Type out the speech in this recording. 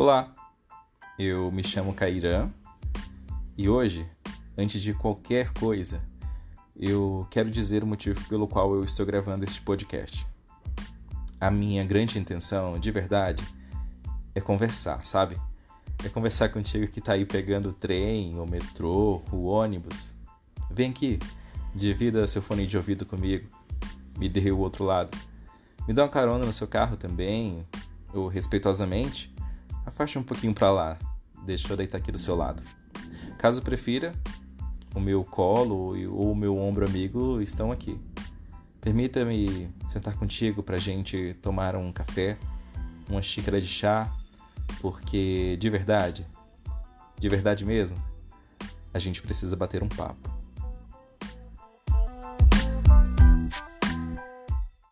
Olá, eu me chamo Cairan e hoje, antes de qualquer coisa, eu quero dizer o motivo pelo qual eu estou gravando este podcast. A minha grande intenção, de verdade, é conversar, sabe? É conversar contigo que tá aí pegando o trem, o metrô, o ônibus. Vem aqui, divida seu fone de ouvido comigo, me dê o outro lado. Me dá uma carona no seu carro também, ou respeitosamente, afaste um pouquinho para lá, deixa eu deitar aqui do seu lado. Caso prefira, o meu colo ou o meu ombro amigo estão aqui. Permita-me sentar contigo para gente tomar um café, uma xícara de chá, porque de verdade, de verdade mesmo, a gente precisa bater um papo.